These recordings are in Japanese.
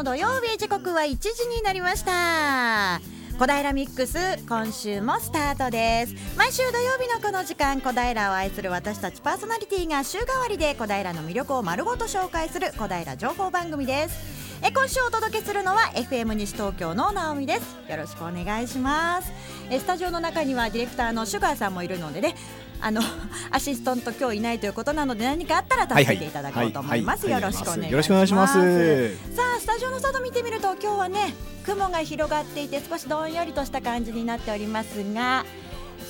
の土曜日時刻は1時になりました。小平ミックス今週もスタートです。毎週土曜日のこの時間小平を愛する私たちパーソナリティが週替わりで小平の魅力を丸ごと紹介する小平情報番組です。え今週お届けするのは FM 西東京の直美です。よろしくお願いします。えスタジオの中にはディレクターのシュガーさんもいるのでねあの アシスタント今日いないということなので何かあったら助けていただこうと思います、よろしくお願いします。さあスタジオの外見てみると今日はね雲が広がっていて少しどんよりとした感じになっておりますが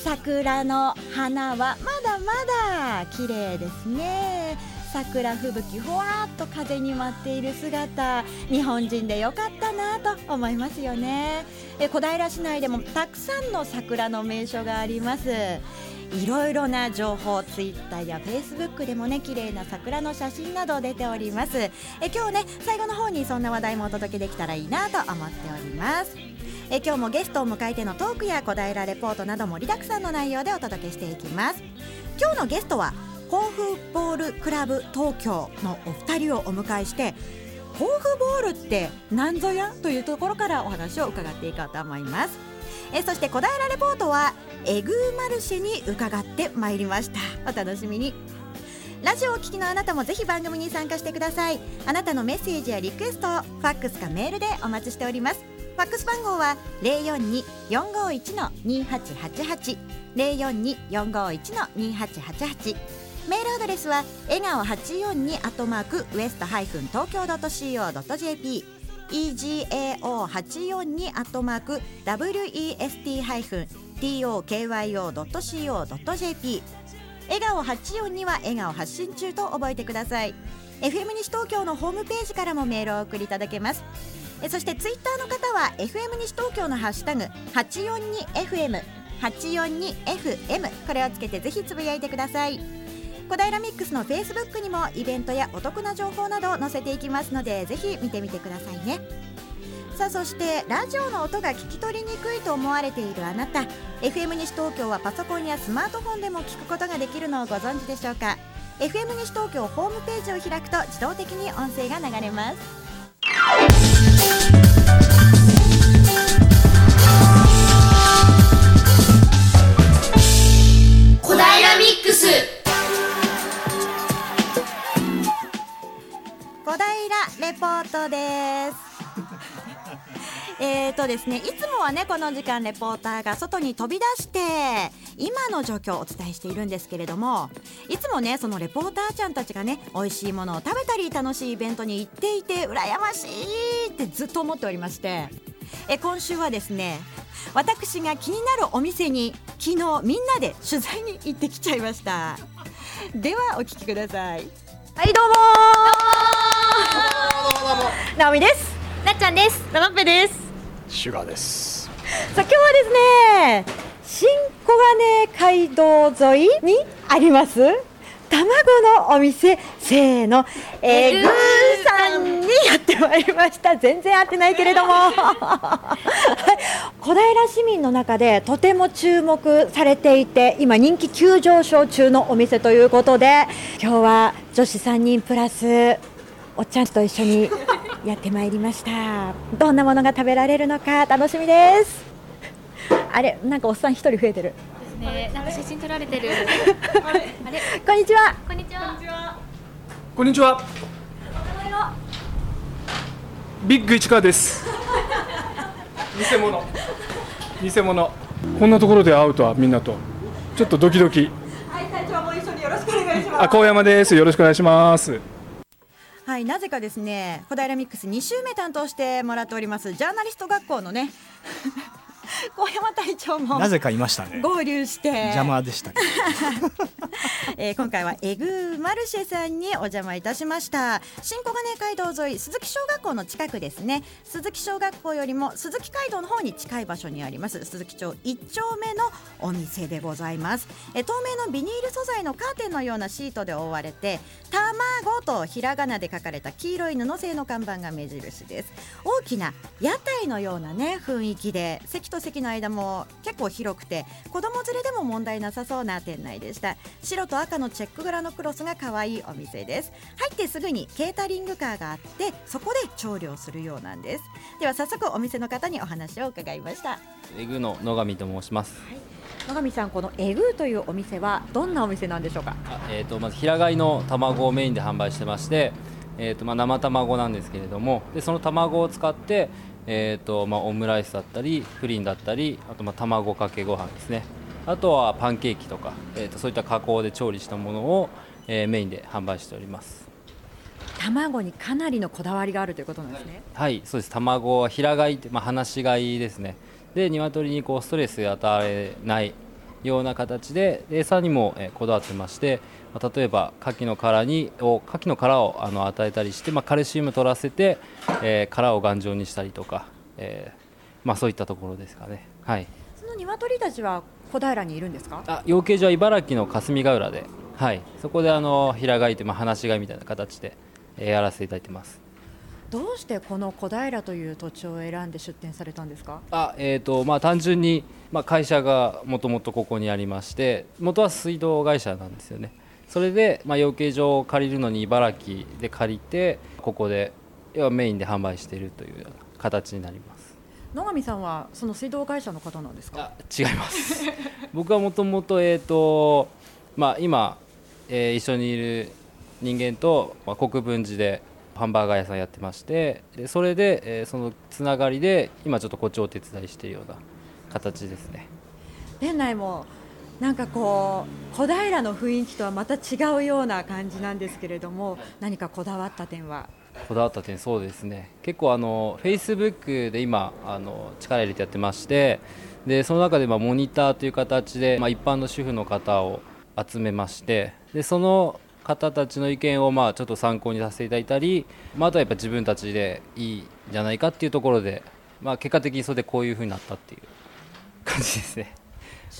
桜の花はまだまだ綺麗ですね。桜吹雪ふわっと風に舞っている姿日本人でよかったなと思いますよね。え小平市内でもたくさんの桜の名所がありますいろいろな情報ツイッターやフェイスブックでもね綺麗な桜の写真など出ております。え今日ね最後の方にそんな話題もお届けできたらいいなと思っております。え今日もゲストを迎えてのトークや小平レポートなど盛りだくさんの内容でお届けしていきます。今日のゲストは甲府ボールクラブ東京のお二人をお迎えして甲府ボールって何ぞや？というところからお話を伺っていこうと思います。えそして小平レポートはエグーマルシェに伺ってまいりました。お楽しみに。ラジオを聴きのあなたもぜひ番組に参加してください。あなたのメッセージやリクエストをファックスかメールでお待ちしております。ファックス番号は042-451-2888 042-451-2888メールアドレスは笑顔842アットマークウエストハイフン東京 .co.jp egao842 アットマーク west ハイフン tokyo.co.jp 笑顔842は笑顔発信中と覚えてください。FM 西東京のホームページからもメールをお送りいただけます。えそしてツイッターの方は FM 西東京のハッシュタグ 842FM 842FM これをつけてぜひつぶやいてください。小平ミックスのフェイスブックにもイベントやお得な情報などを載せていきますのでぜひ見てみてくださいね。さあそしてラジオの音が聞き取りにくいと思われているあなた。FM 西東京はパソコンやスマートフォンでも聞くことができるのをご存知でしょうか。FM 西東京ホームページを開くと自動的に音声が流れます。小平ミックス。レポートですえーとですねいつもはねこの時間レポーターが外に飛び出して今の状況をお伝えしているんですけれどもいつもねそのレポーターちゃんたちがね美味しいものを食べたり楽しいイベントに行っていて羨ましいってずっと思っておりましてえ今週はですね私が気になるお店に昨日みんなで取材に行ってきちゃいました。ではお聞きください。はいどうもなおみですなっちゃんですなっぺですシュガーですさあ今日はですね新小金街道沿いにあります卵のお店せーのえぐーさんにやってまいりました。全然合ってないけれども。小平市民の中でとても注目されていて今人気急上昇中のお店ということで今日は女子3人プラスおっちゃんと一緒にやってまいりましたどんなものが食べられるのか楽しみです あれなんかおっさん一人増えてるね、なんか写真撮られてる。あれ、こんにちは。こんにちは。こんにちは。ビッグ市川です。偽物。偽物。こんなところで会うとはみんなと。ちょっとドキドキ。はい、隊長も一緒によろしくお願いします。あ、高山です。よろしくお願いします。はい、なぜかですね、小平ミックス2週目担当してもらっております。ジャーナリスト学校のね。小山隊長もなぜかいましたね。合流して。邪魔でした、ね、えー、今回はエグマルシェさんにお邪魔いたしました。新小金街道沿い鈴木小学校の近くですね。鈴木小学校よりも鈴木街道の方に近い場所にあります。鈴木町一丁目のお店でございます、えー、透明のビニール素材のカーテンのようなシートで覆われて卵とひらがなで書かれた黄色い布製の看板が目印です。大きな屋台のようなね雰囲気で席と席席の間も結構広くて子供連れでも問題なさそうな店内でした。白と赤のチェック柄のクロスが可愛いお店です。入ってすぐにケータリングカーがあってそこで調理をするようなんです。では早速お店の方にお話を伺いました。エグの野上と申します。野上さんこのエグーというお店はどんなお店なんでしょうか？あえー、とまず平飼いの卵をメインで販売してまして、えーとまあ、生卵なんですけれどもでその卵を使って、えーとまあ、オムライスだったりプリンだったりあとまあ卵かけご飯ですね。あとはパンケーキとか、えー、とそういった加工で調理したものを、えーメインで販売しております。卵にかなりのこだわりがあるということなんですね。はいそうです。卵は平飼いって、まあ、放し飼いですね。で鶏にこうストレスを与えないような形でで餌にも、えーこだわってまして、まあ例えば牡蠣の殻にを牡蠣の殻をあの与えたりして、まあ、カルシウム取らせて、えー殻を頑丈にしたりとか、えーまあ、そういったところですかね。はい。その鶏たちは小平にいるんですか？あ養鶏場は茨城の霞ヶ浦で、はい、そこであの平飼いという、まあ、放し飼いみたいな形で、えーやらせていただいてます。どうしてこの小平という土地を選んで出店されたんですか？あえーとまあ、単純に、まあ、会社がもともとここにありまして元は水道会社なんですよねそれで、まあ、養鶏場を借りるのに茨城で借りてここで要はメインで販売しているというような形になります。野上さんはその水道会社の方なんですか？あ違います。僕はもともと,、えーとまあ、今、えー一緒にいる人間と、まあ、国分寺でハンバーガー屋さんやってましてでそれで、えーそのつながりで今ちょっとこっちをお手伝いしているような形ですね。店内もなんかこう小平の雰囲気とはまた違うような感じなんですけれども何かこだわった点は？こだわった点そうですね。結構あのフェイスブックで今あの力入れてやってましてでその中でまあモニターという形で、まあ、一般の主婦の方を集めましてでその方たちの意見をまあちょっと参考にさせていただいたり、まあ、あとはやっぱ自分たちでいいんじゃないかっていうところで、まあ、結果的にそれでこういうふうになったっていう感じですね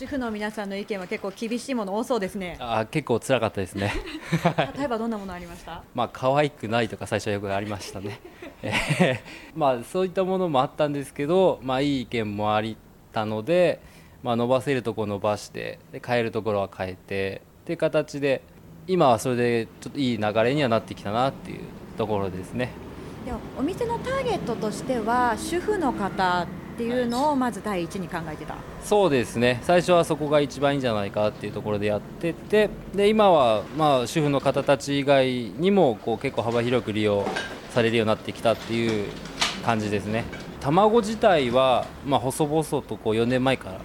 主婦の皆さんの意見は結構厳しいもの多そうですねあー結構辛かったですね 例えばどんなものありました？まあ可愛くないとか最初はよくありましたね。えーまあそういったものもあったんですけど、まあいい意見もありたので、まあ伸ばせるところ伸ばして、で変えるところは変えてっていう形で今はそれでちょっといい流れにはなってきたなっていうところですね。ではお店のターゲットとしては主婦の方っていうのをまず第一に考えてた。そうですね。最初はそこが一番いいんじゃないかっていうところでやっててで今はまあ主婦の方たち以外にもこう結構幅広く利用されるようになってきたっていう感じですね。卵自体はまあ細々とこう4年前から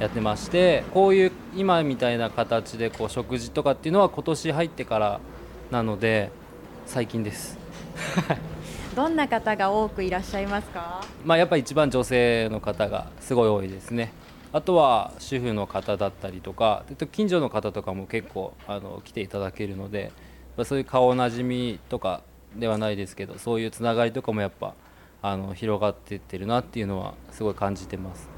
やってましてこういう今みたいな形でこう食事とかっていうのは今年入ってからなので最近です どんな方が多くいらっしゃいますか？まあ、やっぱり一番女性の方がすごい多いですね。あとは主婦の方だったりとか、で近所の方とかも結構あの来ていただけるので、まあそういう顔なじみとかではないですけど、そういうつながりとかもやっぱあの広がっていってるなっていうのはすごい感じてます。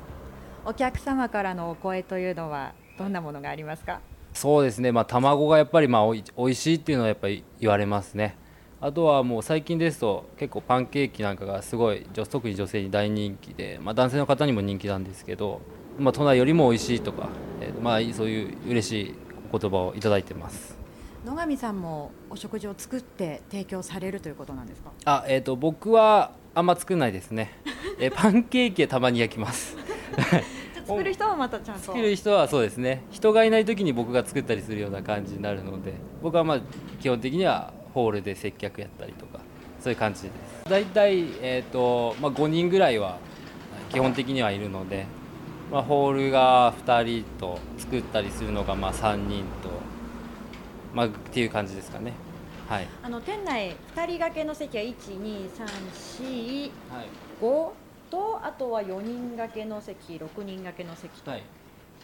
お客様からのお声というのはどんなものがありますか？そうですね、まあ、卵がやっぱりまあおいおいしいっていうのはやっぱり言われますね。あとはもう最近ですと結構パンケーキなんかがすごい女特に女性に大人気で、まあ、男性の方にも人気なんですけど、まあ、都内よりも美味しいとか、えーまあ、そういう嬉しいお言葉をいただいてます。野上さんもお食事を作って提供されるということなんですか？あ、えー、と僕はあんま作んないですね。えーパンケーキはたまに焼きます。作る人はまたちゃんと作る人はそうですね人がいない時に僕が作ったりするような感じになるので僕はまあ基本的にはホールで接客やったりとかそういう感じです。大体、えーとまあ、5人ぐらいは基本的にはいるので、まあ、ホールが2人と作ったりするのがまあ3人と、まあ、っていう感じですかね。はい、あの店内2人掛けの席は12345はいとあとは4人掛けの席6人掛けの席と,、はい、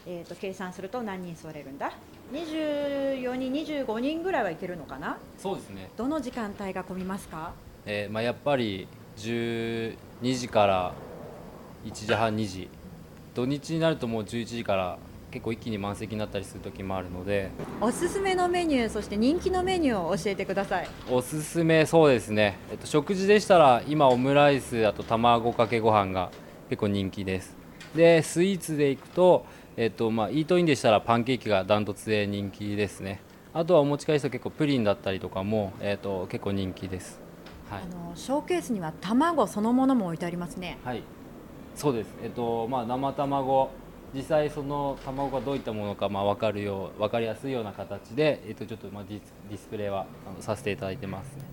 えー、と計算すると何人座れるんだ？24人25人ぐらいはいけるのかな？そうですね。どの時間帯が混みますか？えーまあ、やっぱり12時から1時半2時。土日になるともう11時から結構一気に満席になったりする時もあるので。おすすめのメニューそして人気のメニューを教えてください。おすすめそうですね、えっと、食事でしたら今オムライスあと卵かけご飯が結構人気です。でスイーツでいくと,、えっとまあ、イートインでしたらパンケーキがダントツで人気ですね。あとはお持ち帰りした結構プリンだったりとかも、えっと、結構人気です。はい。あのショーケースには卵そのものも置いてありますね。はい、そうです。えっとまあ生卵。実際その卵がどういったものかまあ分かるよう分かりやすいような形でえっとちょっとまあディスディスプレイはあのさせていただいてます。ね。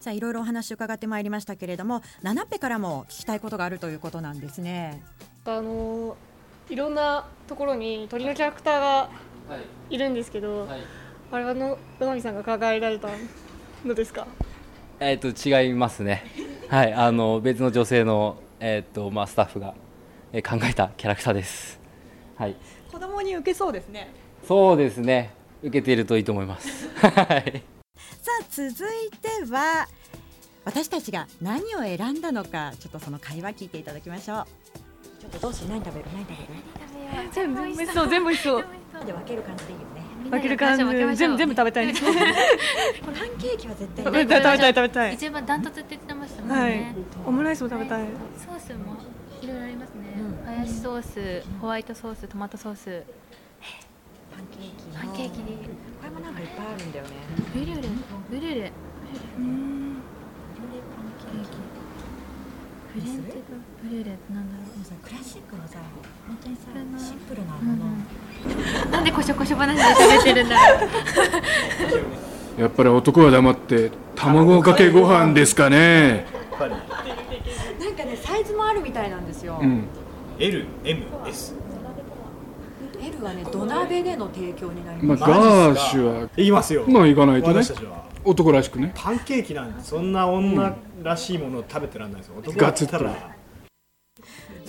さあいろいろお話伺ってまいりましたけれどもナナッペからも聞きたいことがあるということなんですね。あのいろんなところに鳥のキャラクターがはいいるんですけど、はい。あれはの野上さんが考えられたのですか？えっと違いますね。はいあの別の女性のえっとまあスタッフがえー考えたキャラクターです。はい。子供に受けそうですねそうですね。受けているといいと思います。はい。さあ続いては私たちが何を選んだのかちょっとその会話聞いていただきましょうちょっとどうし何食べる？何食べる全部美味しそう全部美味しそう。で分ける感じ。でいいよね分ける感じ。全部全部食べたい。ですパンケーキは絶対食べたい。食べたい食べたい一番ダントツって言ってましたもんはい。ね。オムライスも食べたい。ソースもいろいろありますね。ハヤシソース、ホワイトソース、トマトソース、パンケーキの。パンケーキで、これもなんかいっぱいあるんだよね。ブリュレ、ブリュレ、フレンチとブリュレってなんだろでもさクラシックのさ本当にさのシンプルなう。もの、うんなんでこしょこしょ話で食べてるんだろう。やっぱり男は黙って卵かけご飯ですかね。なんかねサイズもあるみたいなんですよ、うん。LMS L はね土鍋での提供になりまあます、ガーシュは言いますよまあ行かないとね。私たちは。男らしくね。パンケーキなんてそんな女らしいものを食べてらんないです。よ男だったら。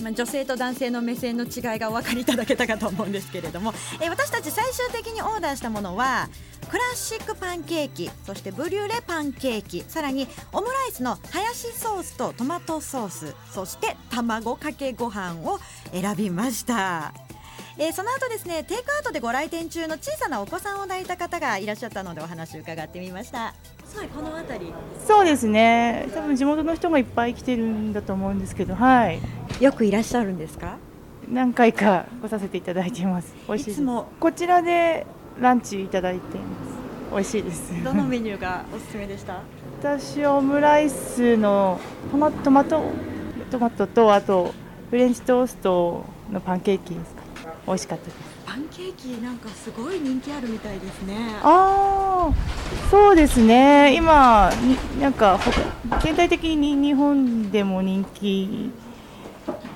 まあ、女性と男性の目線の違いがお分かりいただけたかと思うんですけれども、えー私たち最終的にオーダーしたものはクラシックパンケーキそしてブリュレパンケーキ。さらにオムライスのハヤシソースとトマトソース。そして卵かけご飯を選びました。えーその後ですねテイクアウトでご来店中の小さなお子さんを抱いた方がいらっしゃったのでお話を伺ってみました。すごいこの辺りそうですね。多分地元の人がいっぱい来てるんだと思うんですけどはい。よくいらっしゃるんですか？何回か来させていただいています。美味しいです。いつも。こちらでランチいただいています。美味しいです。どの メニューがおすすめでした？私オムライスのトマトマトトマトとあとフレンチトーストのパンケーキです。か美味しかったです。パンケーキなんかすごい人気あるみたいですね。ああそうですね。今になんか他全体的に日本でも人気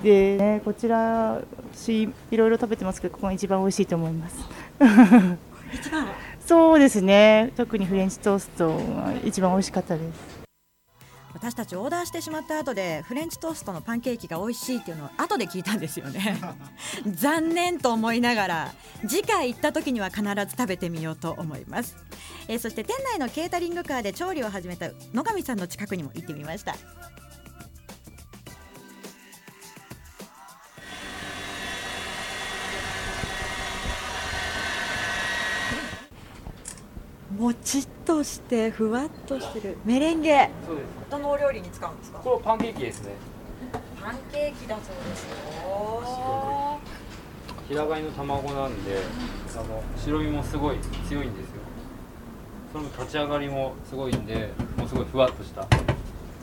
で、ね、こちらしいろいろ食べてますけどここが一番美味しいと思います。一番？そうですね。特にフレンチトーストが一番美味しかったです私たちオーダーしてしまった後でフレンチトーストのパンケーキが美味しいっていうのを後で聞いたんですよね。残念と思いながら次回行った時には必ず食べてみようと思います、えーそして店内のケータリングカーで調理を始めた野上さんの近くにも行ってみましたもちっとしてふわっとしてるメレンゲそうです。どのお料理に使うんですか？これパンケーキですね。パンケーキだそうですよ平飼いの卵なんで、あの白身もすごい強いんですよ。その立ち上がりもすごいんで、もうすごいふわっとした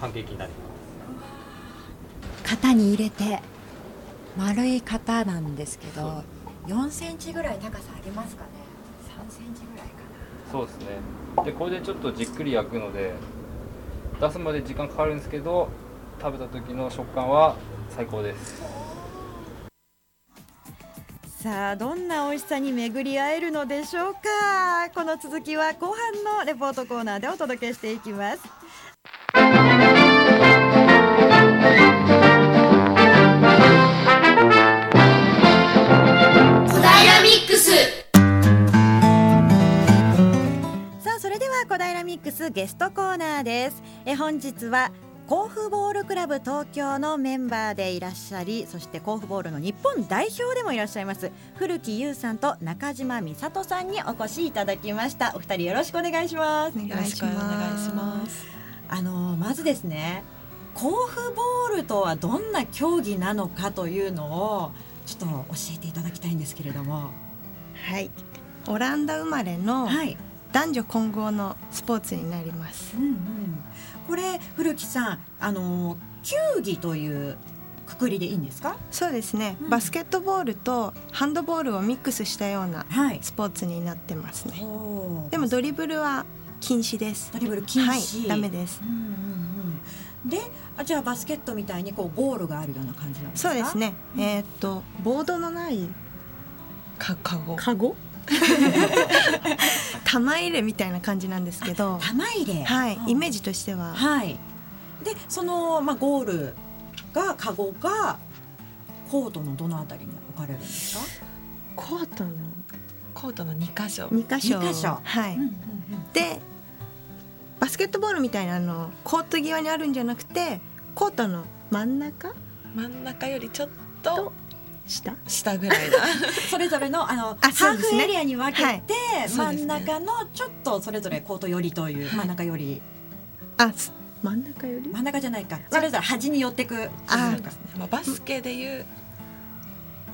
パンケーキになります。型に入れて丸い型なんですけど4センチぐらい高さありますかね？3センチぐらいかそうですね。でこれでちょっとじっくり焼くので、出すまで時間かかるんですけど、食べた時の食感は最高です。さあどんな美味しさに巡り合えるのでしょうかこの続きは後半のレポートコーナーでお届けしていきますミックスゲストコーナーです。え本日は甲府ボールクラブ東京のメンバーでいらっしゃりそして甲府ボールの日本代表でもいらっしゃいます古木優さんと中島美里さんにお越しいただきました。お二人よろしくお願いします。お願いします。あのまずですね甲府ボールとはどんな競技なのかというのをちょっと教えていただきたいんですけれども。はい。オランダ生まれのはい男女混合のスポーツになります、うんうん、これ古木さんあの球技というくくりでいいんですか？そうですね、うん。バスケットボールとハンドボールをミックスしたようなはい。スポーツになってますね。おー。でもドリブルは禁止です。ドリブル禁止、はいダメです。うんうんうん、であじゃあバスケットみたいにこうゴールがあるような感じなんですか？そうですね、えーっとボードのないかかごカゴ？玉入れみたいな感じなんですけど玉入れ？はいイメージジとしては。はい。でその、まあ、ゴールがカゴがコートのどのあたりに置かれるんですか、コートのコートの2箇所。2箇所。二箇所。はい、でバスケットボールみたいなあのコート際にあるんじゃなくてコートの真ん中？真ん中よりちょっと下？下ぐらいな それぞれのあのあハーフエリアに分けて、はい。真ん中のちょっとそれぞれコート寄りという、真ん中より。あす真ん中より？真ん中じゃないか。それぞれ端に寄ってくあまあ、バスケでいう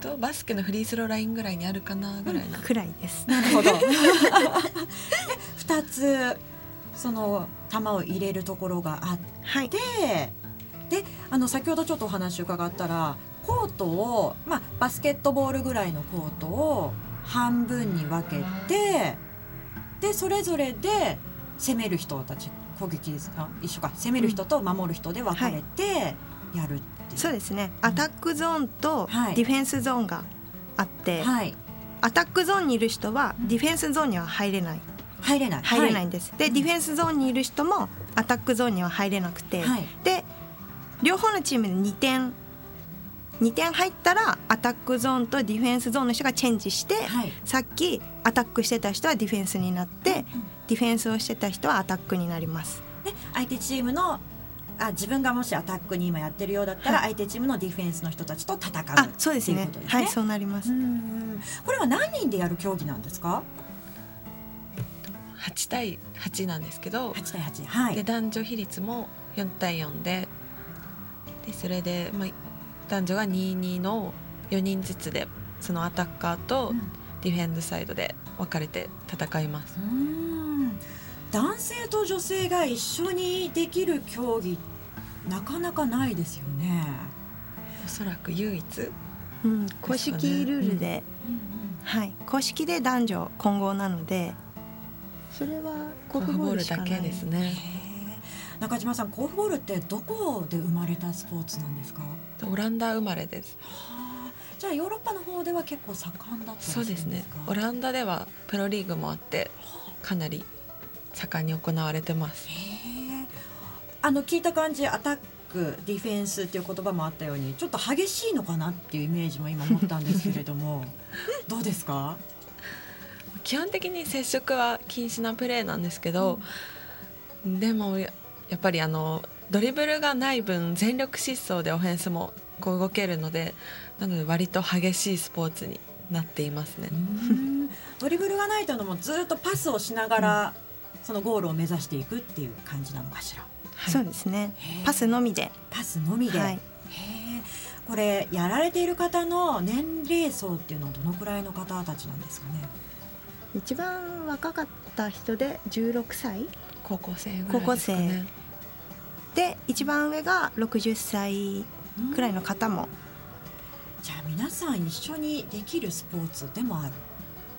とバスケのフリースローラインぐらいにあるかな。ぐらいな、くらいです。なるほど。で 二つその球を入れるところがあって、はい。であの先ほどちょっとお話伺ったらコートをまあバスケットボールぐらいのコートを半分に分けてでそれぞれで攻める人たち攻撃ですか一緒か。攻める人と守る人で分かれてやるっていう。そうですね。アタックゾーンとはい。ディフェンスゾーンがあって、はい。アタックゾーンにいる人はディフェンスゾーンには入れない。入れない。入れないんです、でディフェンスゾーンにいる人もアタックゾーンには入れなくて、はい。で両方のチームで2点2点入ったらアタックゾーンとディフェンスゾーンの人がチェンジして、はい。さっきアタックしてた人はディフェンスになって、ディフェンスをしてた人はアタックになります。で相手チームのあ自分がもしアタックに今やってるようだったら、は相手チームのディフェンスの人たちと戦うあそうですね。っていうことですね。はいそうなります、うんこれは何人でやる競技なんですか？8対8なんですけど8対8はい。で男女比率も4対4ででそれで、まあ、男女が22の4人ずつでそのアタッカーとディフェンスサイドで分かれて戦います。うん。男性と女性が一緒にできる競技なかなかないですよね。おそらく唯一うん、公式ルールで、うん。はい。公式で男女混合なのでそれはコーフボールしかない。だけですね。中島さんコーフボールってどこで生まれたスポーツなんですか？オランダ生まれです。はあじゃあヨーロッパの方では結構盛んだったそるんでか？うですすね。オランダではプロリーグもあってかなり盛んに行われてます。へえあの聞いた感じアタックディフェンスっていう言葉もあったようにちょっと激しいのかなっていうイメージも今持ったんですけれども どうですか？基本的に接触は禁止なプレーなんですけど、でもややっぱりあのドリブルがない分全力疾走でオフェンスもこう動けるのでなので割と激しいスポーツになっていますね。ドリブルがないというのもずっとパスをしながら、そのゴールを目指していくっていう感じなのかしら。そうですね。パスのみで。パスのみで、はい。へえ。これやられている方の年齢層っていうのはどのくらいの方たちなんですかね？一番若かった人で16歳。高校生ぐらいですかね。で一番上が60歳くらいの方も、じゃあ皆さん一緒にできるスポーツでもある、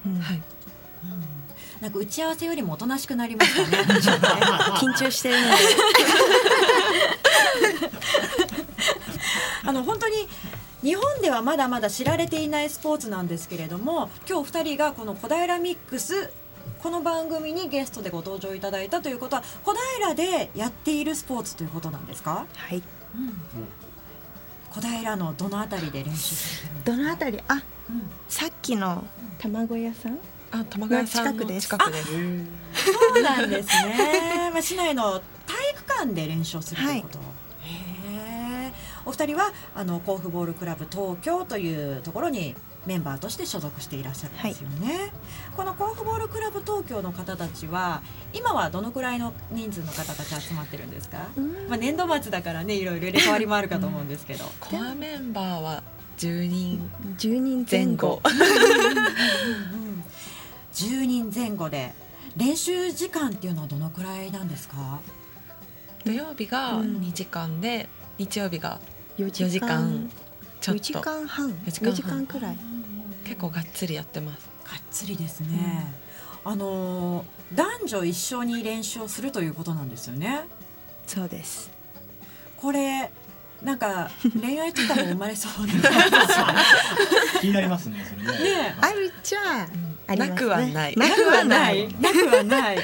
うん。はい。うん、なんか打ち合わせよりもおとなしくなりましたね。ちょっとね緊張してるので。あの本当に日本ではまだまだ知られていないスポーツなんですけれども今日2人がこの小平ミックスこの番組にゲストでご登場いただいたということは小平でやっているスポーツということなんですか、はい。小平のどのあたりで練習すか？どのあたり？あうん。さっきの卵屋さん？あ玉川さんの近くです。近くです。そうなんですね。まあ市内の体育館で練習をするということ。へえ。お二人はあの甲府ボールクラブ東京というところにメンバーとして所属していらっしゃるんですよね。この甲府ボールクラブ東京の方たちは今はどのくらいの人数の方たち集まってるんですか？まあ年度末だからねいろいろ入れ替わりもあるかと思うんですけど。コアメンバーは10人10人前後。10 人前後で練習時間っていうのはどのくらいなんですか？土曜日がうん。2時間で、日曜日が4 4時間ちょっ4時と間半？4時4時間くらい。結構がっつりやってます。がっつりですね、あのー男女一緒に練習をするということなんですよね。そうです。これなんか恋愛とかも生まれそうな気になりますねそれね。ねあるっちゃありますね。なくはない。なくはない。なくはない。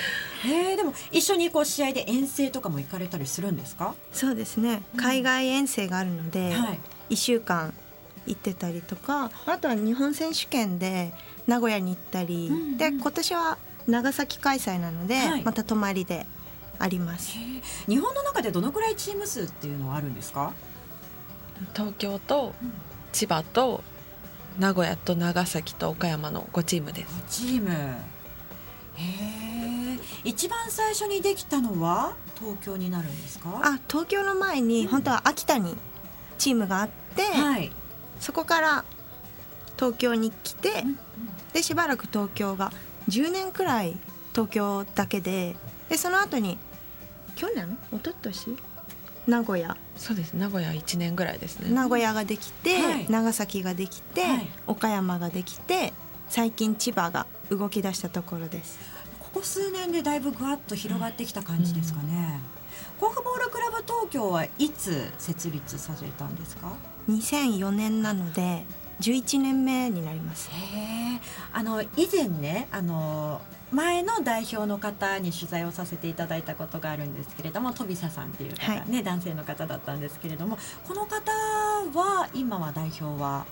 えー、でも一緒にこう試合で遠征とかも行かれたりするんですか？そうですね。海外遠征があるので、はい1週間行ってたりとかあとは日本選手権で名古屋に行ったり、で今年は長崎開催なので、はい。また泊まりであります。日本の中でどのくらいチーム数っていうのはあるんですか？東京と千葉と名古屋と長崎と岡山の5チームです。チーム。へえ。一番最初にできたのは東京になるんですか？あ東京の前に本当は秋田にチームがあって、はい。そこから東京に来て、でしばらく東京が10年くらい東京だけででその後に去年？一昨年？名古屋。そうです。名古屋1年ぐらいですね。名古屋ができて、はい。長崎ができて、はい。岡山ができて最近千葉が動き出したところです。ここ数年でだいぶぐわっと広がってきた感じですかね、甲府ボールクラブ東京はいつ設立されたんですか？2004年なので11年目になります。あの以前ねあの前の代表の方に取材をさせていただいたことがあるんですけれども飛佐さんっていう方、はい。ね男性の方だったんですけれどもこの方は今は代表は？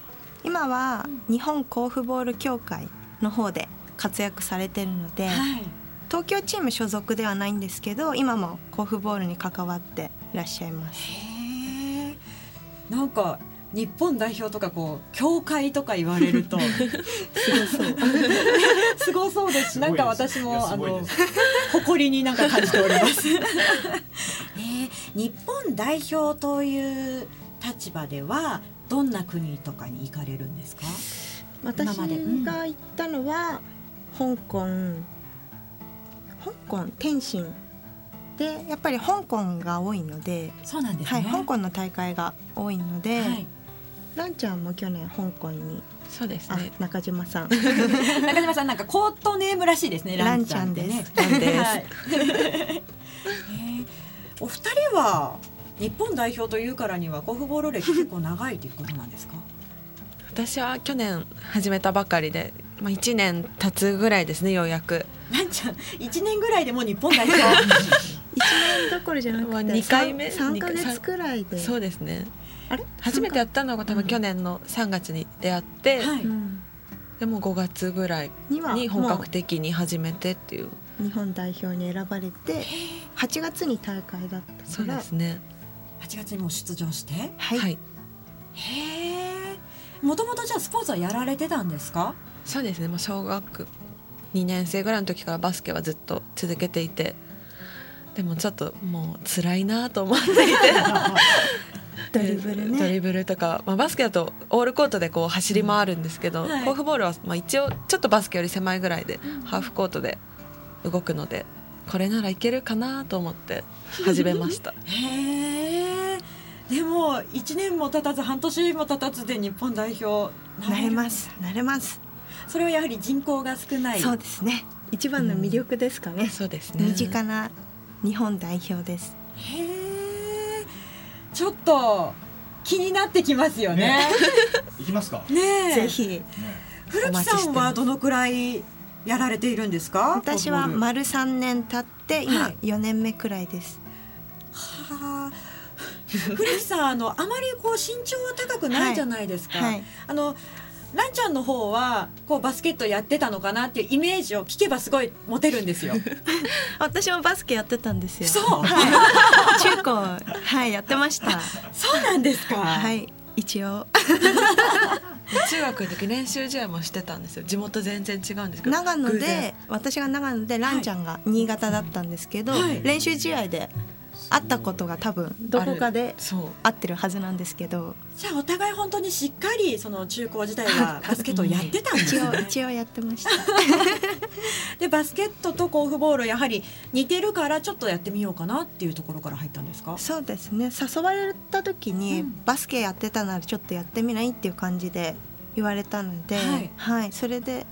今は日本甲府ボール協会の方で活躍されてるので、はい東京チーム所属ではないんですけど今も甲府ボールに関わっていらっしゃいます。へえなんか日本代表とかこう協会とか言われると すごそう。すごそうです。しなんか私もあの誇りになんか感じております。えー。日本代表という立場ではどんな国とかに行かれるんですか？私が行ったのは香港香港天津でやっぱり香港が多いのでそうなんですね。はい、香港の大会が多いので、はいランちゃんも去年香港にあそうですね中島さん 中島さんなんかコートネームらしいですね。ランちゃんってね。ランちゃんですはいえーお二人は日本代表というからには甲府ボール歴結構長いということなんですか？私は去年始めたばかりで、まあ、1年経つぐらいですねようやく。ランちゃん一年ぐらいでもう日本代表。1年どころじゃなくてまあ二回目？3か月くらいで。そうですね。あれ？初めてやったのが多分去年の3月に出会って、はい。うんでも5月ぐらいに本も格的に始めてっていう。う日本代表に選ばれて8月に大会だったそうですね。8月にもう出場して？はい、はい。へえ。もともとじゃあスポーツはやられてたんですか？そうですね。もう小学2年生ぐらいの時からバスケはずっと続けていてでもちょっともう辛いなと思っていて。ドリブルね。ドリブルとか、まあ、バスケだとオールコートでこう走り回るんですけど、はい。甲府ボールはまあ一応ちょっとバスケより狭いぐらいで、ハーフコートで動くのでこれならいけるかなと思って始めました。へえ。でも1年も経たず半年も経たずで日本代表なれますなれますそれはやはり人口が少ない。そうですね一番の魅力ですかね、そうですね身近な日本代表ですへえ。ちょっと気になってきますよね。行きますかねえ。ぜひ古木さんはどのくらいやられているんですか？私は丸3年経って今はい4年目くらいです、はあ。古木さんあのあまりこう身長は高くないじゃないですか。はいあのランちゃんの方はこうバスケットやってたのかなっていうイメージを聞けばすごいモテるんですよ。私もバスケやってたんですよ。そう。はい。中高はいやってました。そうなんですか。はい一応。中学の時練習試合もしてたんですよ。地元全然違うんですけど。偶長野で然。私が長野でランちゃんが新潟だったんですけど、はい。練習試合で会ったことが多分どこかで会ってるはずなんですけどじゃあお互い本当にしっかりその中高時代はバスケットをやってたんです一応ね。一応やってました でバスケットと甲府ボールやはり似てるからちょっとやってみようかなっていうところから入ったんですか？そうですね誘われた時に、バスケやってたならちょっとやってみないっていう感じで言われたので、はいはい、それで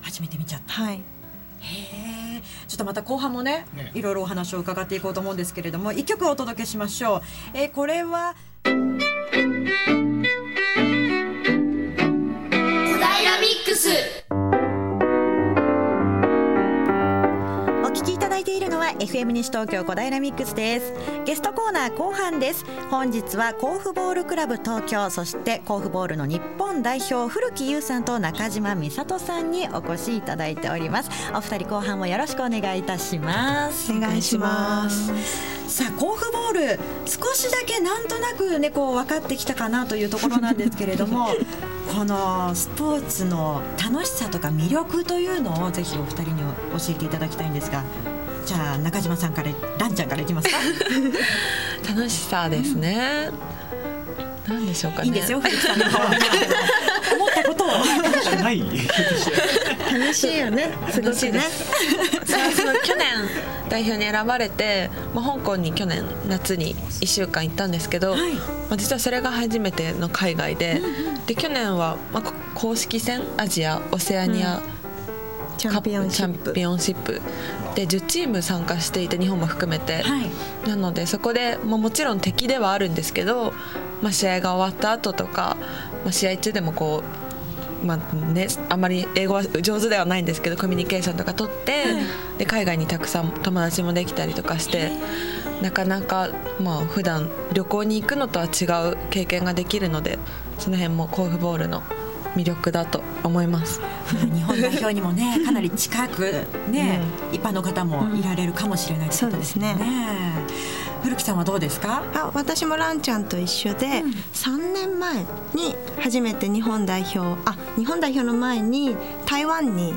初めて見ちゃった。はい。ちょっとまた後半もねね。いろいろお話を伺っていこうと思うんですけれども一曲お届けしましょう。えーこれは小平ミックスだいているのは FM 西東京小平ミックスです。ゲストコーナー後半です。本日は甲府ボールクラブ東京そして甲府ボールの日本代表古木優さんと中島美里さんにお越しいただいております。お二人後半もよろしくお願いいたします。お願いします。さあ甲府ボール少しだけなんとなくねこう分かってきたかなというところなんですけれども このスポーツの楽しさとか魅力というのをぜひお二人に教えていただきたいんですがじゃあ中島さんからランちゃんからいきますか？楽しさですね、なんでしょうかね。いいんですよ 思ったことを。ない楽しいよね。す。ごくね去年代表に選ばれて、まあ、香港に去年夏に1週間行ったんですけど、まあ、実はそれが初めての海外で,、で去年は、まあ、こ公式戦アジアオセアニア、チャンピオンシップ。チャンピオンシップで10チーム参加していて日本も含めて、なのでそこで、まあ、もちろん敵ではあるんですけど、まあ、試合が終わった後とか、まあ、試合中でもこう、まあね、あまり英語は上手ではないんですけどコミュニケーションとか取って、で海外にたくさん友達もできたりとかして。なかなかまあ普段旅行に行くのとは違う経験ができるのでその辺も甲府ボールの魅力だと思います。日本代表にもねかなり近くね、一般の方もいられるかもしれないということですね。古木さんはどうですか？あ私もランちゃんと一緒で、3年前に初めて日本代表あ日本代表の前に台湾に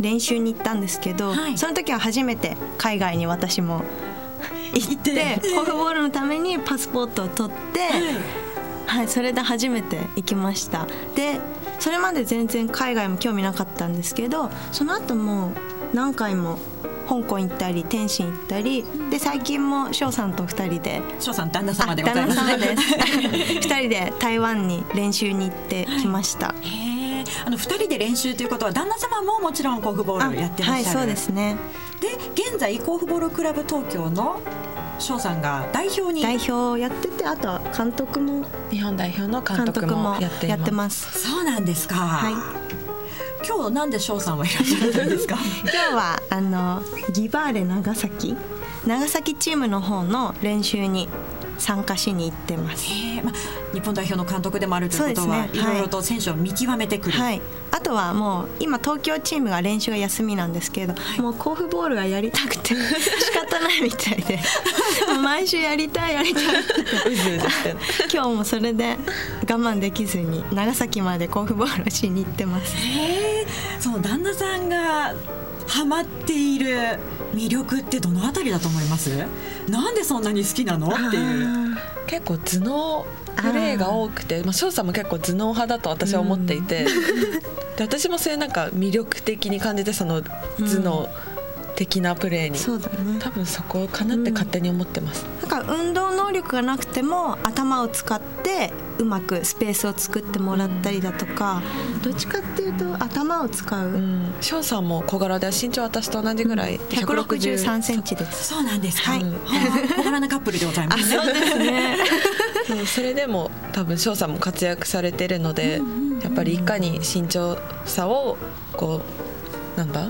練習に行ったんですけど、その時は初めて海外に私も 行って。甲府ボールのためにパスポートを取って、はい、それで初めて行きました。でそれまで全然海外も興味なかったんですけどその後も何回も香港行ったり天津行ったりで最近も翔さんと2人で翔さん旦那様でございますね。旦那様です。2人で台湾に練習に行ってきました、へえあの二人で練習ということは旦那様ももちろん甲府ボールやってらっしゃる。はいそうですね。で現在甲府ボールクラブ東京の翔さんが代表に。代表をやっててあとは監督も日本代表の監督もやっています。やってます。そうなんですか。はい今日なんで翔さんはいらっしゃるんですか？今日はあのギバーレ長崎長崎チームの方の練習に参加しに行ってます。えーまあ、日本代表の監督でもあるということは、そうですね。い。ろいろと選手を見極めてくる。はい、あとはもう今東京チームが練習が休みなんですけれど、もう甲府ボールがやりたくて 仕方ないみたいで。毎週やりたいやりたいって。今日もそれで我慢できずに長崎まで甲府ボールをしに行ってます。へえその旦那さんがハマっている魅力ってどのあたりだと思います？なんでそんなに好きなの？っていう。結構頭脳プレーが多くてまあ、翔さんも結構頭脳派だと私は思っていて、で私もそういうなんか魅力的に感じてその頭脳的なプレーに、そうだね。多分そこかなって勝手に思ってます、なんか運動能力がなくても頭を使ってうまくスペースを作ってもらったりだとか、どっちかっていうと頭を使う、翔さんも小柄で身長私と同じぐらい、163センチです。そうなんですか？はい。小柄なカップルでございます。ね。そうですね。それでも多分翔さんも活躍されてるので、やっぱりいかに身長差をこうなんだ？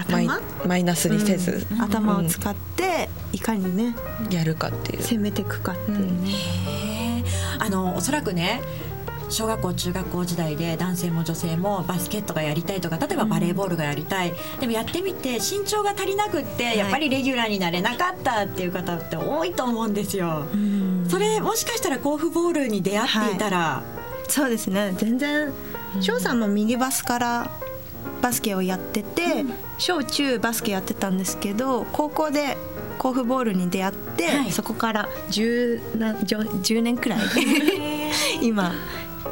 頭？マイナスにせず、うん。頭を使っていかにねやるかっていう。攻めていくかっていうね、へえあのおそらくね小学校中学校時代で男性も女性もバスケットがやりたいとか例えばバレーボールがやりたい、でもやってみて身長が足りなくって、やっぱりレギュラーになれなかったっていう方って多いと思うんですよ。それもしかしたら甲府ボールに出会っていたら、そうですね。全然翔さんもミニバスからバスケをやってて、小中バスケやってたんですけど高校で甲府ボールに出会って、そこから 10, な 10, 10年くらい 今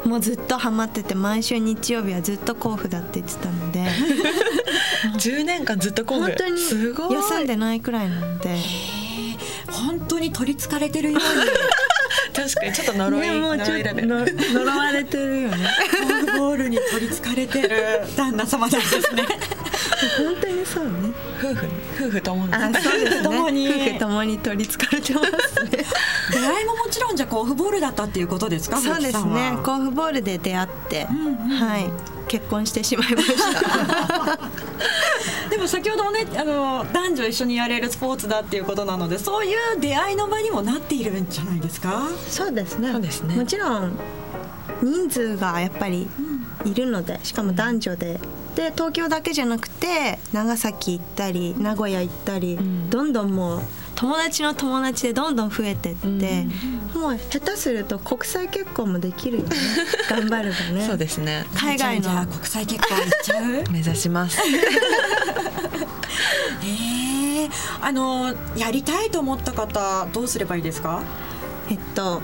もうずっとハマってて毎週日曜日はずっと甲府だって言ってたので。10年間ずっと甲府本当にすごい。休んでないくらいなので。本当に取りつかれてるように。確かにちょっと呪い、ねもうちょっとの呪われてるよね。ボールに取りつかれてる旦那様なんですね本当にそうね。夫婦夫婦ともに。あそうですね。共 に夫婦ともに取りつかれてますね。出会いももちろんじゃあ甲府ボールだったっていうことですか？そうですね。甲府ボールで出会って、はい。結婚してしまいました。でも先ほどもねあの男女一緒にやれるスポーツだっていうことなのでそういう出会いの場にもなっているんじゃないですか？そうですね。そうですね。もちろん人数がやっぱりいるのでしかも男女で。で東京だけじゃなくて長崎行ったり名古屋行ったり、どんどんもう友達の友達でどんどん増えてって、もう下手すると国際結婚もできるよね。頑張ればね。そうですね。海外の。国際結婚行っちゃう目指します。へえ。あのやりたいと思った方どうすればいいですか？えっと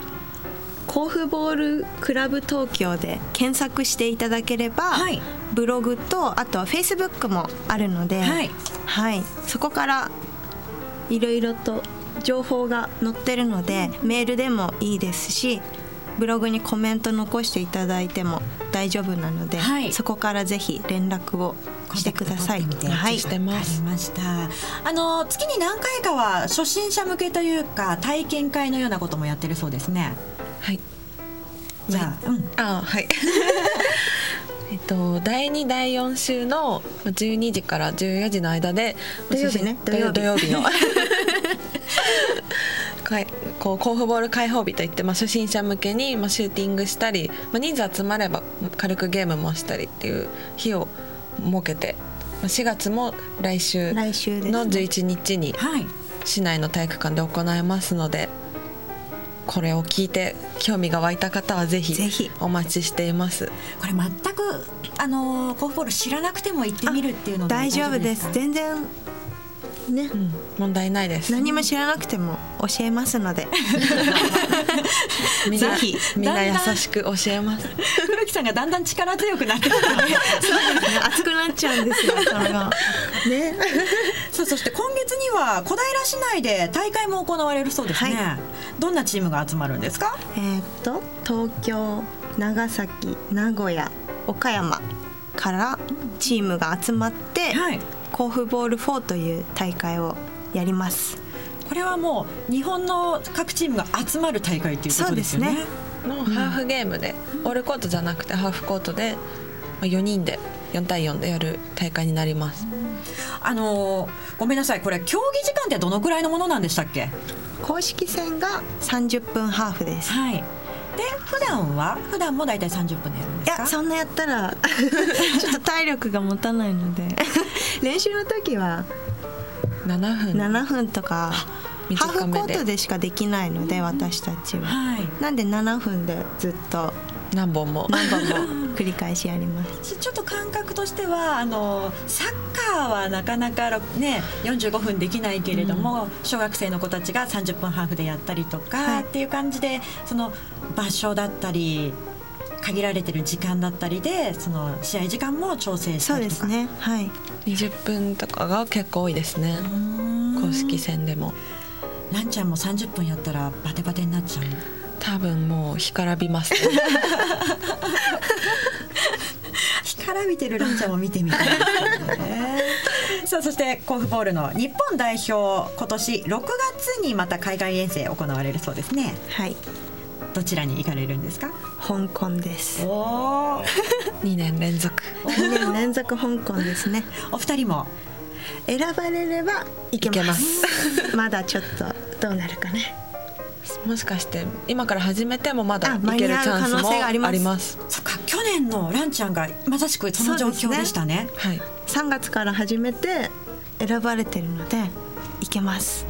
甲府ボールクラブ東京で検索していただければ、はいブログとあとはフェイスブックもあるので、はい。はい。そこからいろいろと情報が載ってるのでメールでもいいですしブログにコメント残していただいても大丈夫なので、はい。そこからぜひ連絡をしてください。はいしてます。ました。あの月に何回かは初心者向けというか体験会のようなこともやってるそうですね。はい。じゃあ、うん、あはい えっと第2第4週の12時から14時の間で土曜日ね。土曜日。の。こう甲府ボール開放日といって、まあ、初心者向けに、まあ、シューティングしたり、まあ、人数集まれば軽くゲームもしたりっていう日を設けてまあ4月も来週の11日にはい。市内の体育館で行いますのでこれを聞いて興味が湧いた方はぜひぜひ。お待ちしています。これ全くあの甲府ボール知らなくても行ってみるっていうので大丈夫ですか？全然ね、うん、問題ないです。何も知らなくても教えますので。みんなぜひみんな優しく教えます。古木さんがだんだん力強くなってきて 熱くなっちゃうんですよそれが。ね。さあそして今月には小平市内で大会も行われるそうですね、はどんなチームが集まるんですか？えーっと東京長崎名古屋岡山からチームが集まって、はい甲府ボール4という大会をやります。これはもう日本の各チームが集まる大会ということですよね。そうですのハーフゲームで、オールコートじゃなくてハーフコートでまあ4人で4対4でやる大会になります。あのーごめんなさい。これ競技時間ってどのくらいのものなんでしたっけ？公式戦が30分ハーフです。はいで普段は？普段も大体30分でやるんいですか？やそんなやったら ちょっと体力が持たないので。練習の時は？7分。7分とかハーフコートで。しかできないので私たちは。はい。なんで7分でずっと何本も。何本も繰り返しやります。ちょっと感覚としてはあのサッカーはなかなかね45分できないけれども、小学生の子たちが30分ハーフでやったりとか、はい。っていう感じでその場所だったり限られてる時間だったりでその試合時間も調整したりとか。そうですね。はい。20分とかが結構多いですね。公式戦でも。ランちゃんも30分やったらバテバテになっちゃう多分もう干からびます、ね。干からびてるランちゃんを見てみたいね。さあそして甲府ボールの日本代表今年6月にまた海外遠征行われるそうですね。はい。どちらに行かれるんですか？香港です。おお2 年連続。2年連続香港ですね。お二人も？選ばれればいけます。まだちょっとどうなるかねもしかして今から始めてもまだあいけるチャンスもああります。そっか去年のランちゃんがまさしくその状況でしたね。はい。3月から始めて選ばれてるのでいけます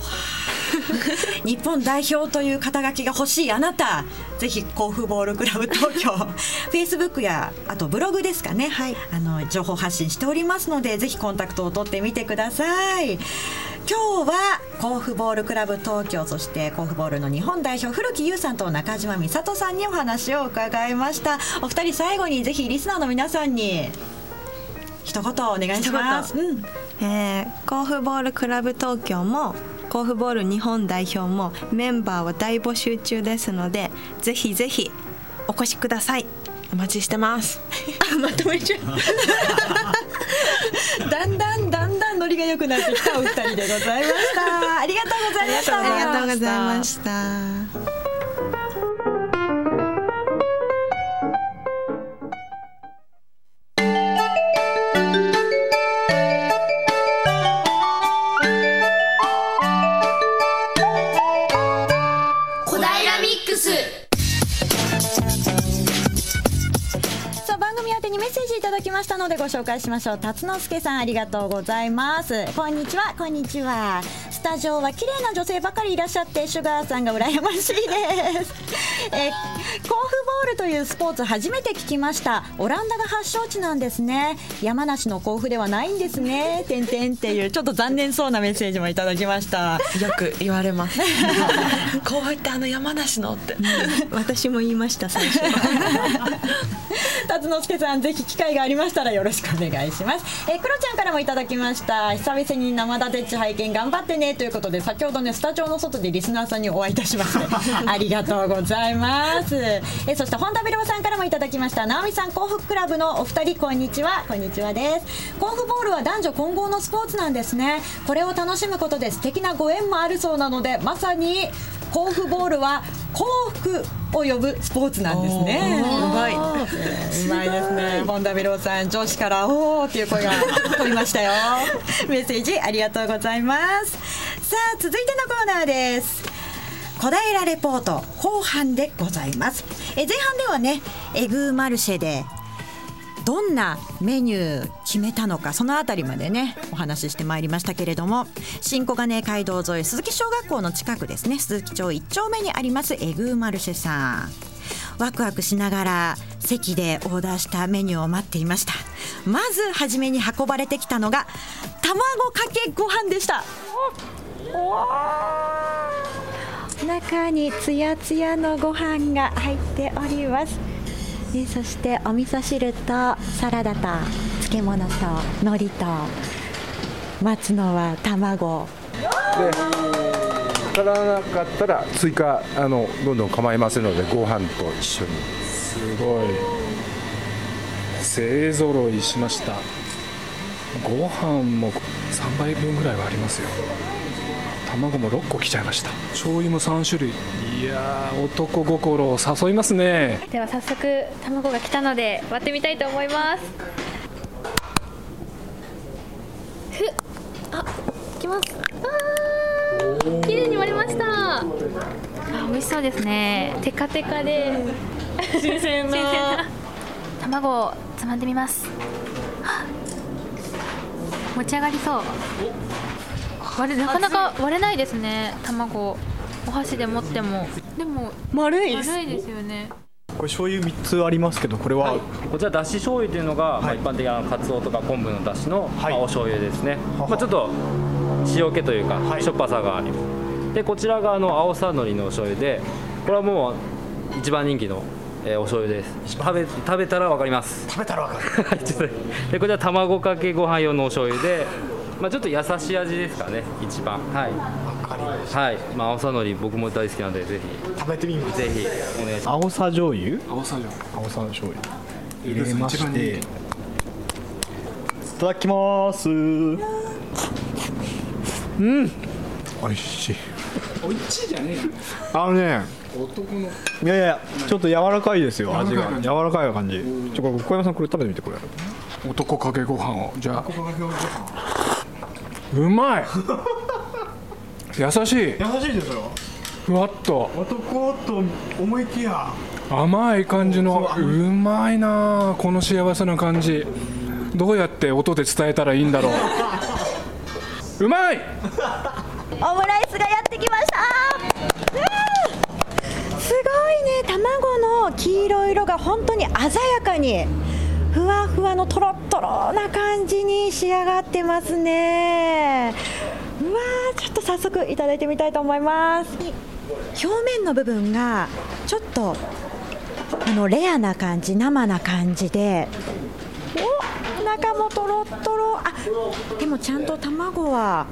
日本代表という肩書きが欲しいあなた。ぜひ甲府ボールクラブ東京。フェイスブックやあとブログですかね、あの情報発信しておりますのでぜひコンタクトを取ってみてください。今日は甲府ボールクラブ東京そして甲府ボールの日本代表古木優さんと中島美里さんにお話を伺いました。お二人最後にぜひリスナーの皆さんに一言お願いします、うん。えー甲府ボールクラブ東京も甲府ボール日本代表もメンバーは大募集中ですのでぜひぜひお越しください。お待ちしてます。まとめちゃう。だんだんだんだんノリが良くなってきたお二人で ございました。ありがとうございました。ありがとうございましたご紹介しましょう。辰之助さんありがとうございます。こんにちは。こんにちは。スタジオは綺麗な女性ばかりいらっしゃってシュガーさんが羨ましいです。えールというスポーツ初めて聞きました。オランダが発祥地なんですね。山梨の甲府ではないんですね。てんてんっていうちょっと残念そうなメッセージもいただきました。よく言われます。こうやってあの山梨のって。私も言いました最初。辰之助さんぜひ機会がありましたらよろしくお願いします。えークロちゃんからもいただきました。久々に生立て拝見頑張ってねということで先ほどねスタジオの外でリスナーさんにお会いいたしまして ありがとうございます。えーそして本田ベルバさんからもいただきました直美さん幸福クラブのお二人こんにちはこんにちはです甲府ボールは男女混合のスポーツなんですねこれを楽しむことで素敵なご縁もあるそうなのでまさに甲府ボールは幸福を呼ぶスポーツなんですね。うまいえーうまいですね。本田ビローさん、女子からおーっていう声が 飛びましたよ。メッセージありがとうございます。さあ、続いてのコーナーです。小平レポート後半でございます。え前半ではね、エグーマルシェでどんなメニュー決めたのかそのあたりまでねお話ししてまいりましたけれども新小金街道沿い鈴木小学校の近くですね鈴木町1丁目にありますエグーマルシェさん。ワクワクしながら席でオーダーしたメニューを待っていました。まず初めに運ばれてきたのが卵かけご飯でした。中につやつやのご飯が入っております。でそしてお味噌汁とサラダと漬物と海苔と待つのは卵。で足らなかったら追加あのどんどん構いませんのでご飯と一緒に。すごい。勢ぞろいしました。ご飯も3杯分ぐらいはありますよ。卵も6個来ちゃいました。醤油も3種類。いやー男心を誘いますね。では早速卵が来たので割ってみたいと思います。ふっ。あいきます。あー綺麗に割れました。あ美味しそうですね。テカテカで。新鮮な。卵をつまんでみます。持ち上がりそう割れなかなか割れないですね。卵お箸で持っても。でも丸いです。丸いですよね。これ醤油3つありますけどこれは、こちらだし醤油というのが、まあ、一般的なカツオとか昆布のだしの、まあお醤油ですね、まあ、ちょっと塩気というか、しょっぱさがあるでこちらがあの青さのりのお醤油でこれはもう一番人気の、えーお醤油です。食べ食べたら分かります。食べたら分かる。でこちら卵かけご飯用のお醤油で、まあ、ちょっと優しい味ですかね一番。はい。はい、まあ、青さのり僕も大好きなのでぜひ。食べてみます。ぜひお願いします。青さ醤油？青さ醤油。青さ醤油。入れまして。いただきます。うん。美味しい。おいしいじゃねあのねえ男の。いやいやちょっと柔らかいですよ味が。柔柔らかい感じ。ちょこれ小山さんこれ食べてみてこれ。男かけご飯を。じゃあうまい。優しい。優しいですよふわっと。男と思いきや。甘い感じのう。まいなあ。この幸せな感じ。どうやって音で伝えたらいいんだろう。うまい！オムライスがやってきました。すごいね。卵の黄色い色が本当に鮮やかにふわふわのとろっとろな感じに仕上がってますね。うわーちょっと早速いただいてみたいと思います。表面の部分がちょっとあのレアな感じ生な感じで。お中もとろっとろあでもちゃんと卵は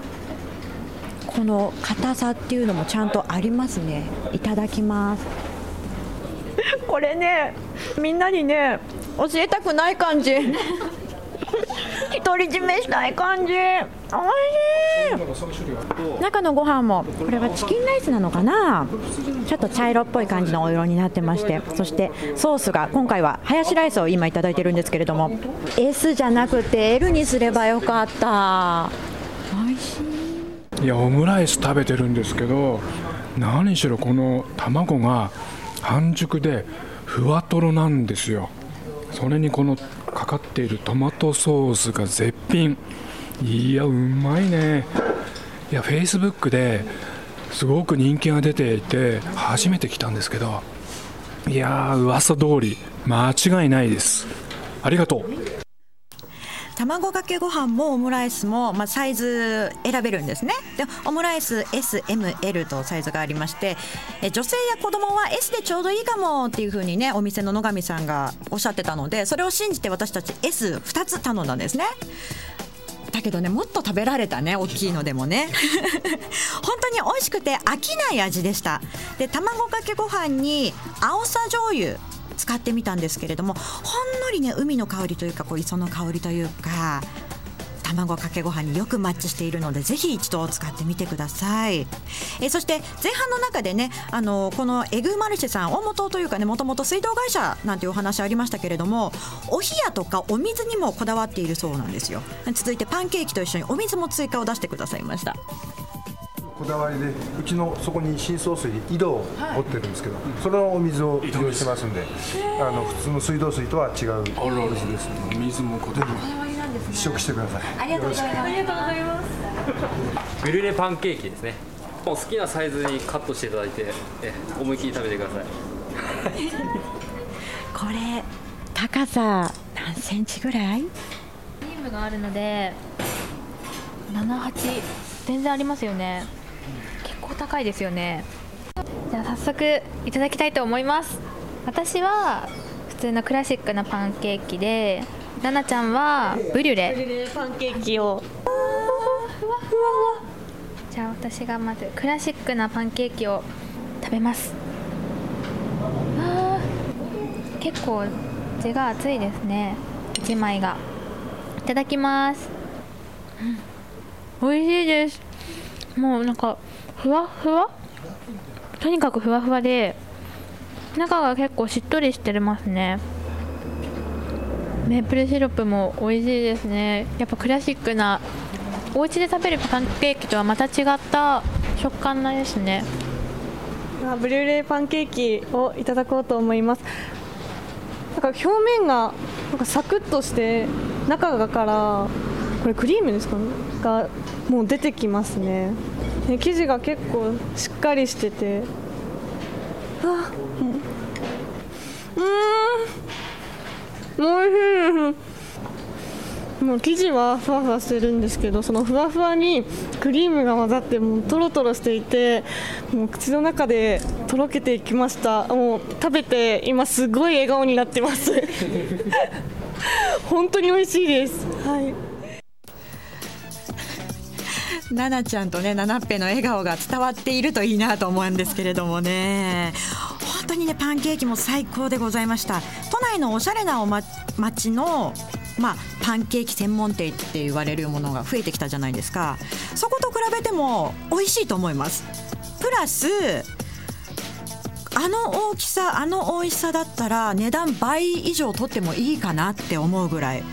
この硬さっていうのもちゃんとありますね。いただきます。これねみんなにね教えたくない感じ。独り占めしたい感じ。おいしい。中のご飯もこれはチキンライスなのかな？ちょっと茶色っぽい感じのお色になってましてそしてソースが今回はハヤシライスを今いただいてるんですけれども S じゃなくて L にすればよかった。美味しい。いやオムライス食べてるんですけど何しろこの卵が半熟でふわとろなんですよ。それにこのかかっているトマトソースが絶品。いやうまいね。いやフェイスブックですごく人気が出ていて初めて来たんですけど。いやー噂通り間違いないです。ありがとう。卵かけご飯もオムライスも、まあ、サイズ選べるんですね。でオムライス SML とサイズがありましてえ女性や子供は S でちょうどいいかもっていうふうにねお店の野上さんがおっしゃってたのでそれを信じて私たち S2 つ頼んだんですね。だけどねもっと食べられたね大きいのでもね。本当に美味しくて飽きない味でした。で卵かけご飯に青さ醤油使ってみたんですけれどもほんのりね海の香りというかこう磯の香りというか卵かけご飯によくマッチしているのでぜひ一度使ってみてください。えそして前半の中でねあのこのエグマルシェさん大元というかねもともと水道会社なんていうお話ありましたけれどもお冷やとかお水にもこだわっているそうなんですよ。続いてパンケーキと一緒にお水も追加を出してくださいました。こだわりでうちのそこに深層水井戸を掘ってるんですけど、それのお水を利用してますんであの普通の水道水とは違う水です水もこだわ試食してください。ありがとうございます。ありがとうございますブリュレパンケーキですね。もう好きなサイズにカットしていただいてえ思いっきり食べてください。これ高さ何センチぐらい？クリームがあるので78全然ありますよね。結構高いですよね。じゃあ早速いただきたいと思います。私は普通のクラシックなパンケーキでななちゃんはブリュレ。ブリュレパンケーキを。じゃあ私がまずクラシックなパンケーキを食べます。結構地が熱いですね。1枚が。いただきます、うん、美味しいです。もうなんかふわふわ？とにかくふわふわで中が結構しっとりしてますね。メープルシロップも美味しいですね。やっぱクラシックなお家で食べるパンケーキとはまた違った食感なんですね。ブリュレイパンケーキをいただこうと思います。なんか表面がなんかサクッとして中がからこれクリームですか？ねがもう出てきますね。ね生地が結構しっかりしてて。あうん。うん。おいしい。もう生地はふわふわしてるんですけどそのふわふわにクリームが混ざってもうとろとろしていてもう口の中でとろけていきました。もう食べて今すごい笑顔になってます。本当に美味しいです。はいななちゃんとねななっぺの笑顔が伝わっているといいなと思うんですけれどもね。本当にねパンケーキも最高でございました。都内のおしゃれなお、ま、町のまあ、パンケーキ専門店って言われるものが増えてきたじゃないですか。そこと比べても美味しいと思います。プラスあの大きさあの美味しさだったら値段倍以上取ってもいいかなって思うぐらい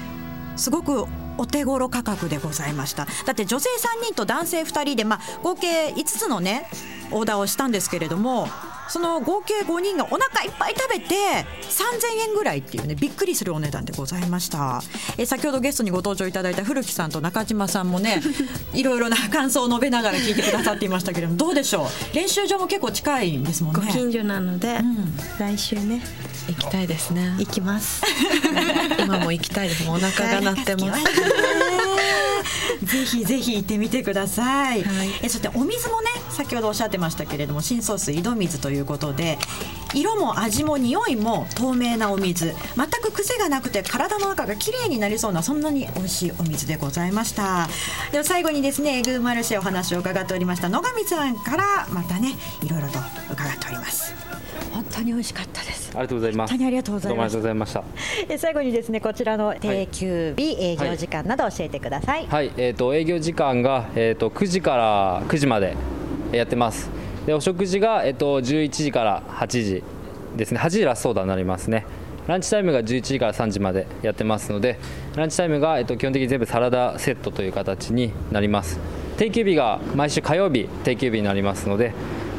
すごくお手頃価格でございました。だって女性3人と男性2人で、まあ、合計5つのねオーダーをしたんですけれどもその合計5人がお腹いっぱい食べて3000円ぐらいっていうねびっくりするお値段でございました。え先ほどゲストにご登場いただいた古木さんと中島さんもね いろいろな感想を述べながら聞いてくださっていましたけれどもどうでしょう？練習場も結構近いんですもんね。ご近所なので、来週ね行きたいですね。行きます。今も行きたいです。もうお腹が鳴ってます。ぜひぜひ行ってみてください、えそしてお水もね先ほどおっしゃってましたけれども深層水井戸水ということで色も味も匂いも透明なお水。全く癖がなくて体の中がきれいになりそうなそんなに美味しいお水でございました。では最後にですねエグーマルシェお話を伺っておりました野上さんからまたねいろいろと伺っております本当に美味しかったです。ありがとうございます。本当にありがとうございました。ました。え最後にですねこちらの定休日、営業時間など教えてください、はい、えー、と営業時間が、えー、と9時から9時までやってます。でお食事が、えー、と11時から8時ですね。8時ラストオーダーになりますね。ランチタイムが11時から3時までやってますのでランチタイムが、えー、と基本的に全部サラダセットという形になります。定休日が毎週火曜日定休日になりますので、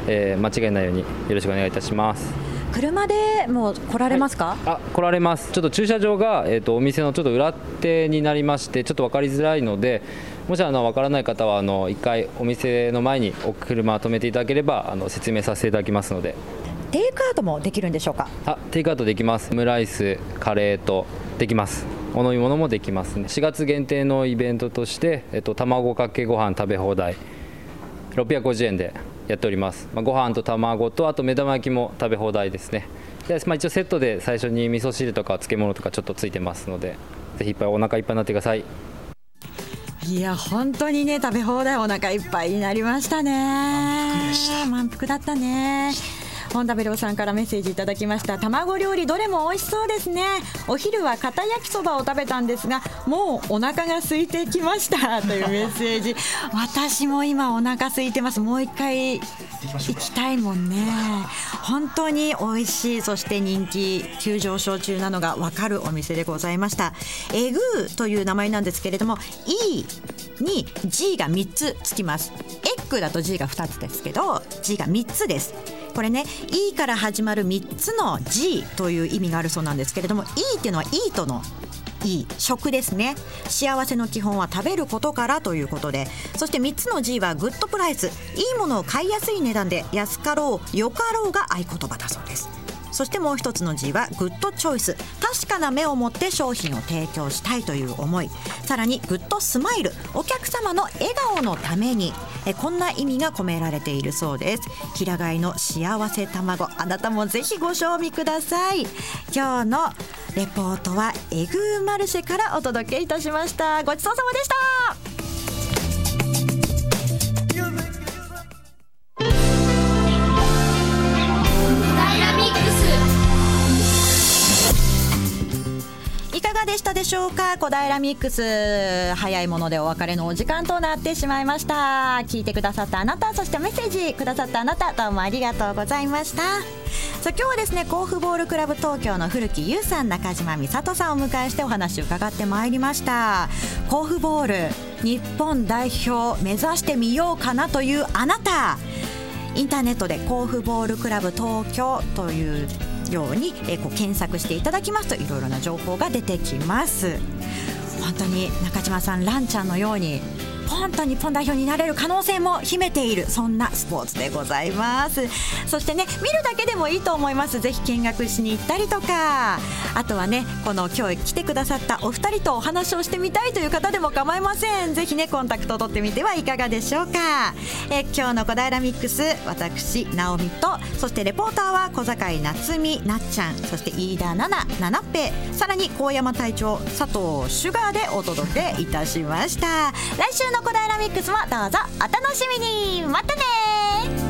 えー間違いないようによろしくお願いいたします。車でもう来られますか、あ来られます、ちょっと駐車場が、えー、とお店のちょっと裏手になりまして、ちょっと分かりづらいので、もしあの分からない方はあの1回、お店の前にお車を止めていただければあの説明させていただきますので、テイクアウトもできるんでしょうか？あテイクアウトできます、オムライス、カレーとできます、お飲み物もできますね、4月限定のイベントとして、えっと卵かけご飯食べ放題、650円でやっております、まあ、ご飯と卵と、あと目玉焼きも食べ放題ですね。でまあ、一応セットで最初に味噌汁とか漬物とかちょっとついてますのでぜひいっぱいお腹いっぱいになってください。いや本当にね食べ放題お腹いっぱいになりましたね。満腹だったね本田ベロさんからメッセージいただきました。卵料理どれも美味しそうですね。お昼は片焼きそばを食べたんですがもうお腹が空いてきました。というメッセージ。私も今お腹空いてます。もう一回行きたいもんね。本当に美味しい。そして人気急上昇中なのが分かるお店でございました。エグーという名前なんですけれども E に G が3つつきます。エッグだと G が2つですけど G が3つですこれね E から始まる3つの G という意味があるそうなんですけれども E っていうのは E とのいい食ですね。幸せの基本は食べることからということで。そして3つの G は Good Price。いいものを買いやすい値段で安かろうよかろうが合言葉だそうです。そしてもう一つの G は Good Choice。確かな目を持って商品を提供したいという思い。さらに Good Smile。お客様の笑顔のために。えこんな意味が込められているそうです。平飼いの幸せ卵。あなたもぜひご賞味ください。今日のレポートはエグーマルシェからお届けいたしました。ごちそうさまでした。でしょうか？小平ミックス。早いものでお別れのお時間となってしまいました。聞いてくださったあなたそしてメッセージくださったあなたどうもありがとうございました。さあ今日はですね甲府ボールクラブ東京の古木優さん中島美里さんをお迎えしてお話を伺ってまいりました。甲府ボール日本代表目指してみようかなというあなた。インターネットで甲府ボールクラブ東京というように、えーこう検索していただきますといろいろな情報が出てきます。本当に中島さんランちゃんのように本当に日本代表になれる可能性も秘めているそんなスポーツでございます。そしてね見るだけでもいいと思います。ぜひ見学しに行ったりとか。あとはねこの今日来てくださったお二人とお話をしてみたいという方でも構いません。ぜひねコンタクトを取ってみてはいかがでしょうか。え今日の小平ミックス私直美とそしてレポーターは小坂井夏美なっちゃん。そして飯田奈々七っぺさらに高山隊長佐藤シュガーでお届けいたしました。来週のコダイラミックスもどうぞお楽しみに。またね